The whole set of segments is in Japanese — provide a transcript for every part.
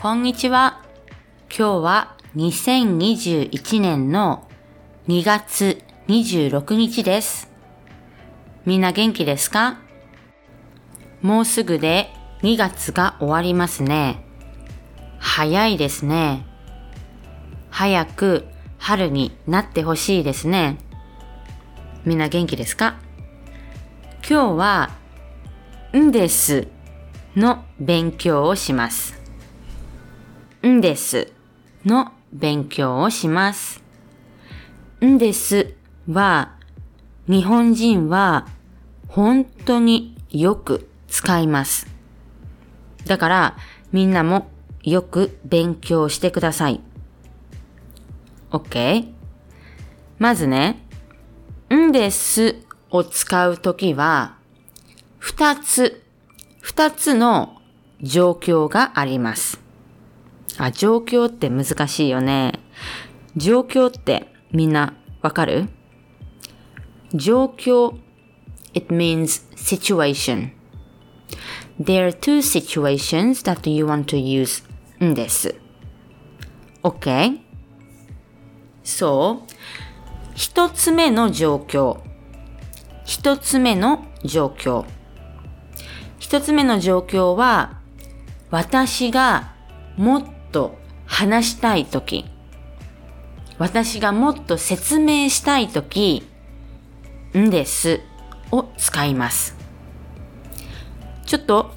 こんにちは。今日は2021年の2月26日です。みんな元気ですか？もうすぐで2月が終わりますね。早いですね。早く春になってほしいですね。みんな元気ですか？今日は、んですの勉強をします。んですの勉強をします。んですは、日本人は本当によく使います。だからみんなもよく勉強してください。OK? まずね、んですを使うときは、二つ、二つの状況があります。あ、状況って難しいよね。状況ってみんなわかる状況 it means situation. There are two situations that you want to use んです。OK? そう。一つ目の状況。一つ目の状況。一つ目の状況は、私がもっと話したいとき、私がもっと説明したいとき、んですを使います。ちょっと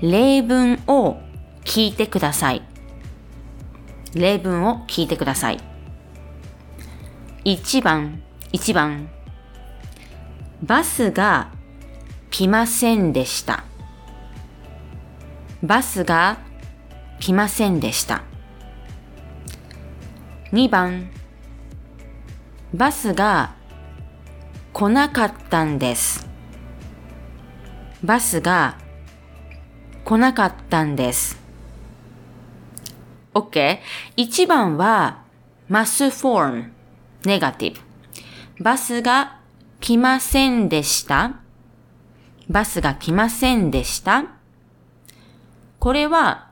例文を聞いてください。例文を聞いてください。1番、1番。バスが来ませんでした。バスが来ませんでした。2番。バスが来なかったんです。バスが来なかったんです。OK。1番はマスフォーム、ネガティブ。バスが来ませんでした。バスが来ませんでした。これは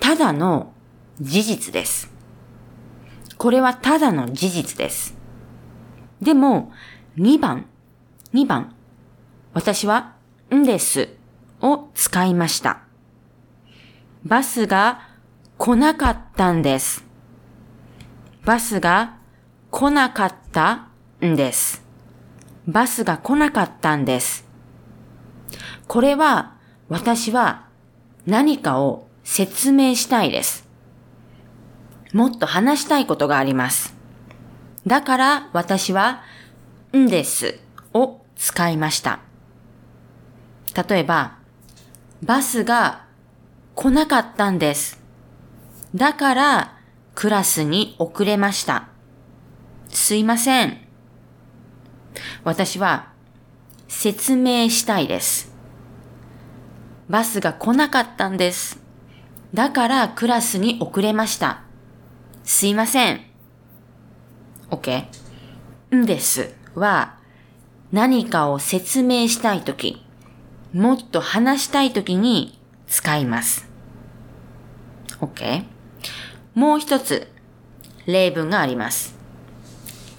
ただの事実です。これはただの事実です。でも、2番、2番、私は、んですを使いました。バスが来なかったんです。バスが来なかったんです。バスが来なかったんです。これは私は何かを説明したいです。もっと話したいことがあります。だから私はんですを使いました。例えば、バスが来なかったんです。だからクラスに遅れました。すいません。私は説明したいです。バスが来なかったんです。だからクラスに遅れました。すいません。OK? んですは何かを説明したいとき、もっと話したいときに使います。OK? もう一つ例文があります。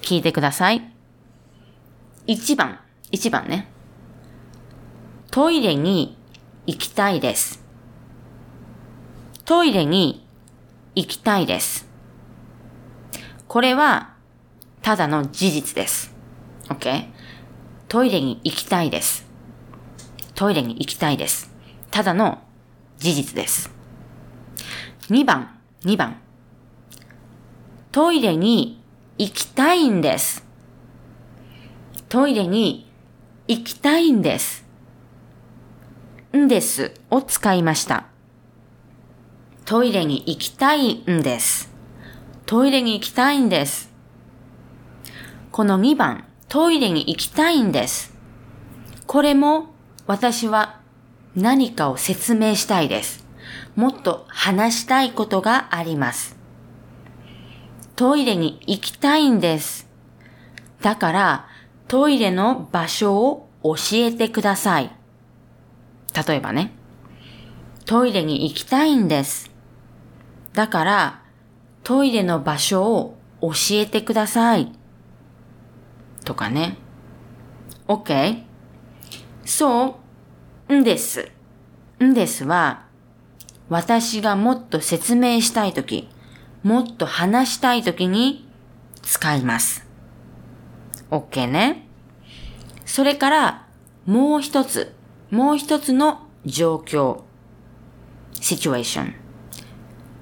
聞いてください。1番、1番ね。トイレに行きたいです。トイレに行きたいです。これはただの事実です。OK? トイレに行きたいです。トイレに行きたいです。ただの事実です。2番、2番。トイレに行きたいんです。トイレに行きたいんです。んですを使いました。トイレに行きたいんです。トイレに行きたいんです。この2番、トイレに行きたいんです。これも私は何かを説明したいです。もっと話したいことがあります。トイレに行きたいんです。だからトイレの場所を教えてください。例えばね、トイレに行きたいんです。だから、トイレの場所を教えてください。とかね。OK? そう、んです。んですは、私がもっと説明したいとき、もっと話したいときに使います。OK ね。それから、もう一つ、もう一つの状況。situation。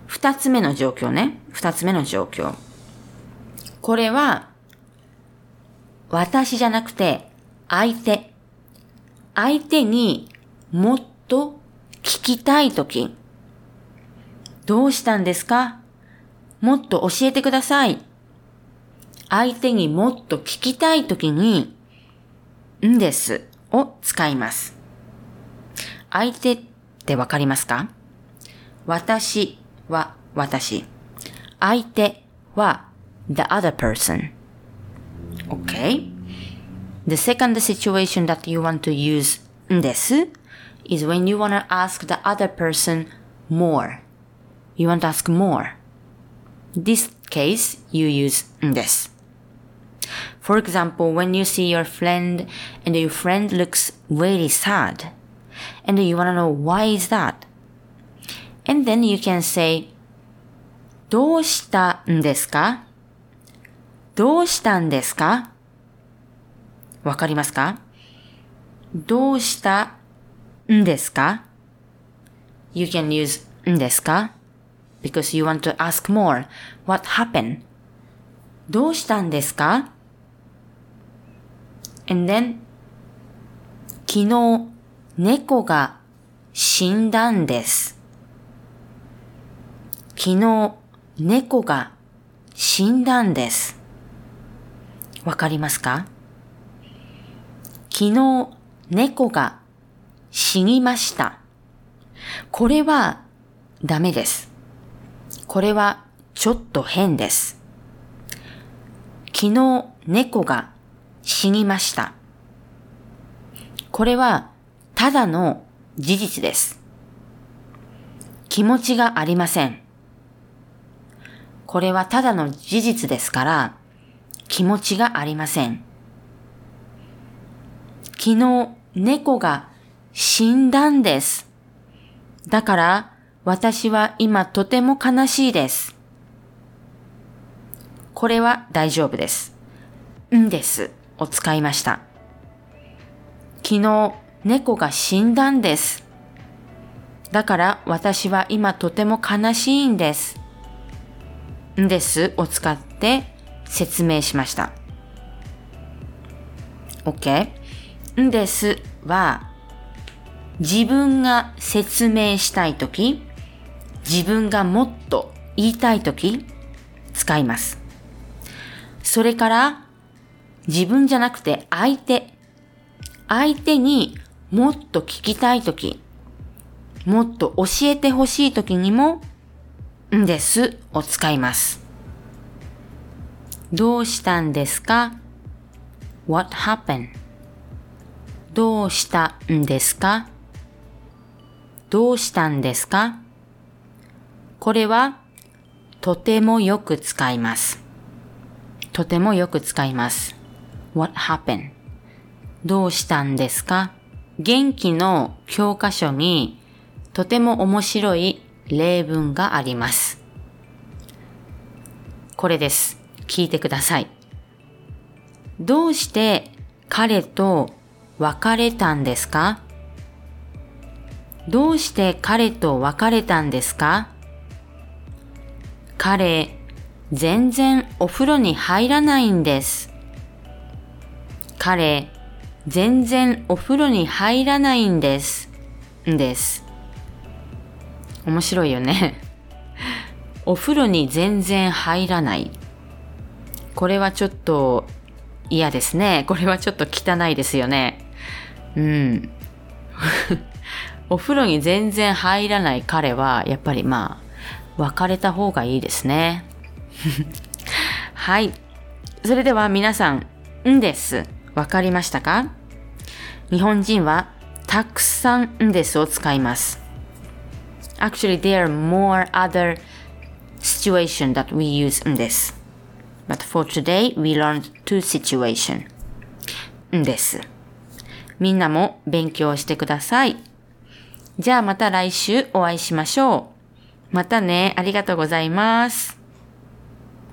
二つ目の状況ね。二つ目の状況。これは、私じゃなくて、相手。相手にもっと聞きたいとき。どうしたんですか？もっと教えてください。相手にもっと聞きたいときに、んですを使います。相手ってわかりますか？私は私。相手は the other person. Okay? The second situation that you want to use んです is when you want to ask the other person more. You want to ask more. This case, you use んです。For example, when you see your friend and your friend looks really sad, and you want to know why is that? And then you can say, どうしたんですかどうしたんですかわかりますかどうしたんですか ?You can use んですか because you want to ask more. What happened? どうしたんですか And then 昨日猫が死んだんです。昨日猫が死んだんです。わかりますか？昨日猫が死にました。これはダメです。これはちょっと変です。昨日猫が死にました。これはただの事実です。気持ちがありません。これはただの事実ですから、気持ちがありません。昨日猫が死んだんです。だから私は今とても悲しいです。これは大丈夫です。んですを使いました。昨日猫が死んだんです。だから私は今とても悲しいんです。んですを使って説明しました。OK? んですは自分が説明したいとき、自分がもっと言いたいとき、使います。それから自分じゃなくて相手、相手にもっと聞きたいとき、もっと教えてほしいときにも、んですを使います。どうしたんですか ?What happened? どうしたんですか？どうしたんですか？これはとてもよく使います。とてもよく使います。What happened? どうしたんですか？元気の教科書にとても面白い例文があります。これです。聞いてください。どうして彼と別れたんですか？どうして彼と別れたんですか？彼、全然お風呂に入らないんです。彼、全然お風呂に入らないんです。んです。面白いよね。お風呂に全然入らない。これはちょっと嫌ですね。これはちょっと汚いですよね。うん。お風呂に全然入らない彼は、やっぱりまあ、別れた方がいいですね。はい。それでは皆さん、んです。わかりましたか？日本人はたくさんんですを使います。Actually, there are more other situation that we use this.。But for today, we learned two situation んです。みんなも勉強してください。じゃあまた来週お会いしましょう。またね。ありがとうございます。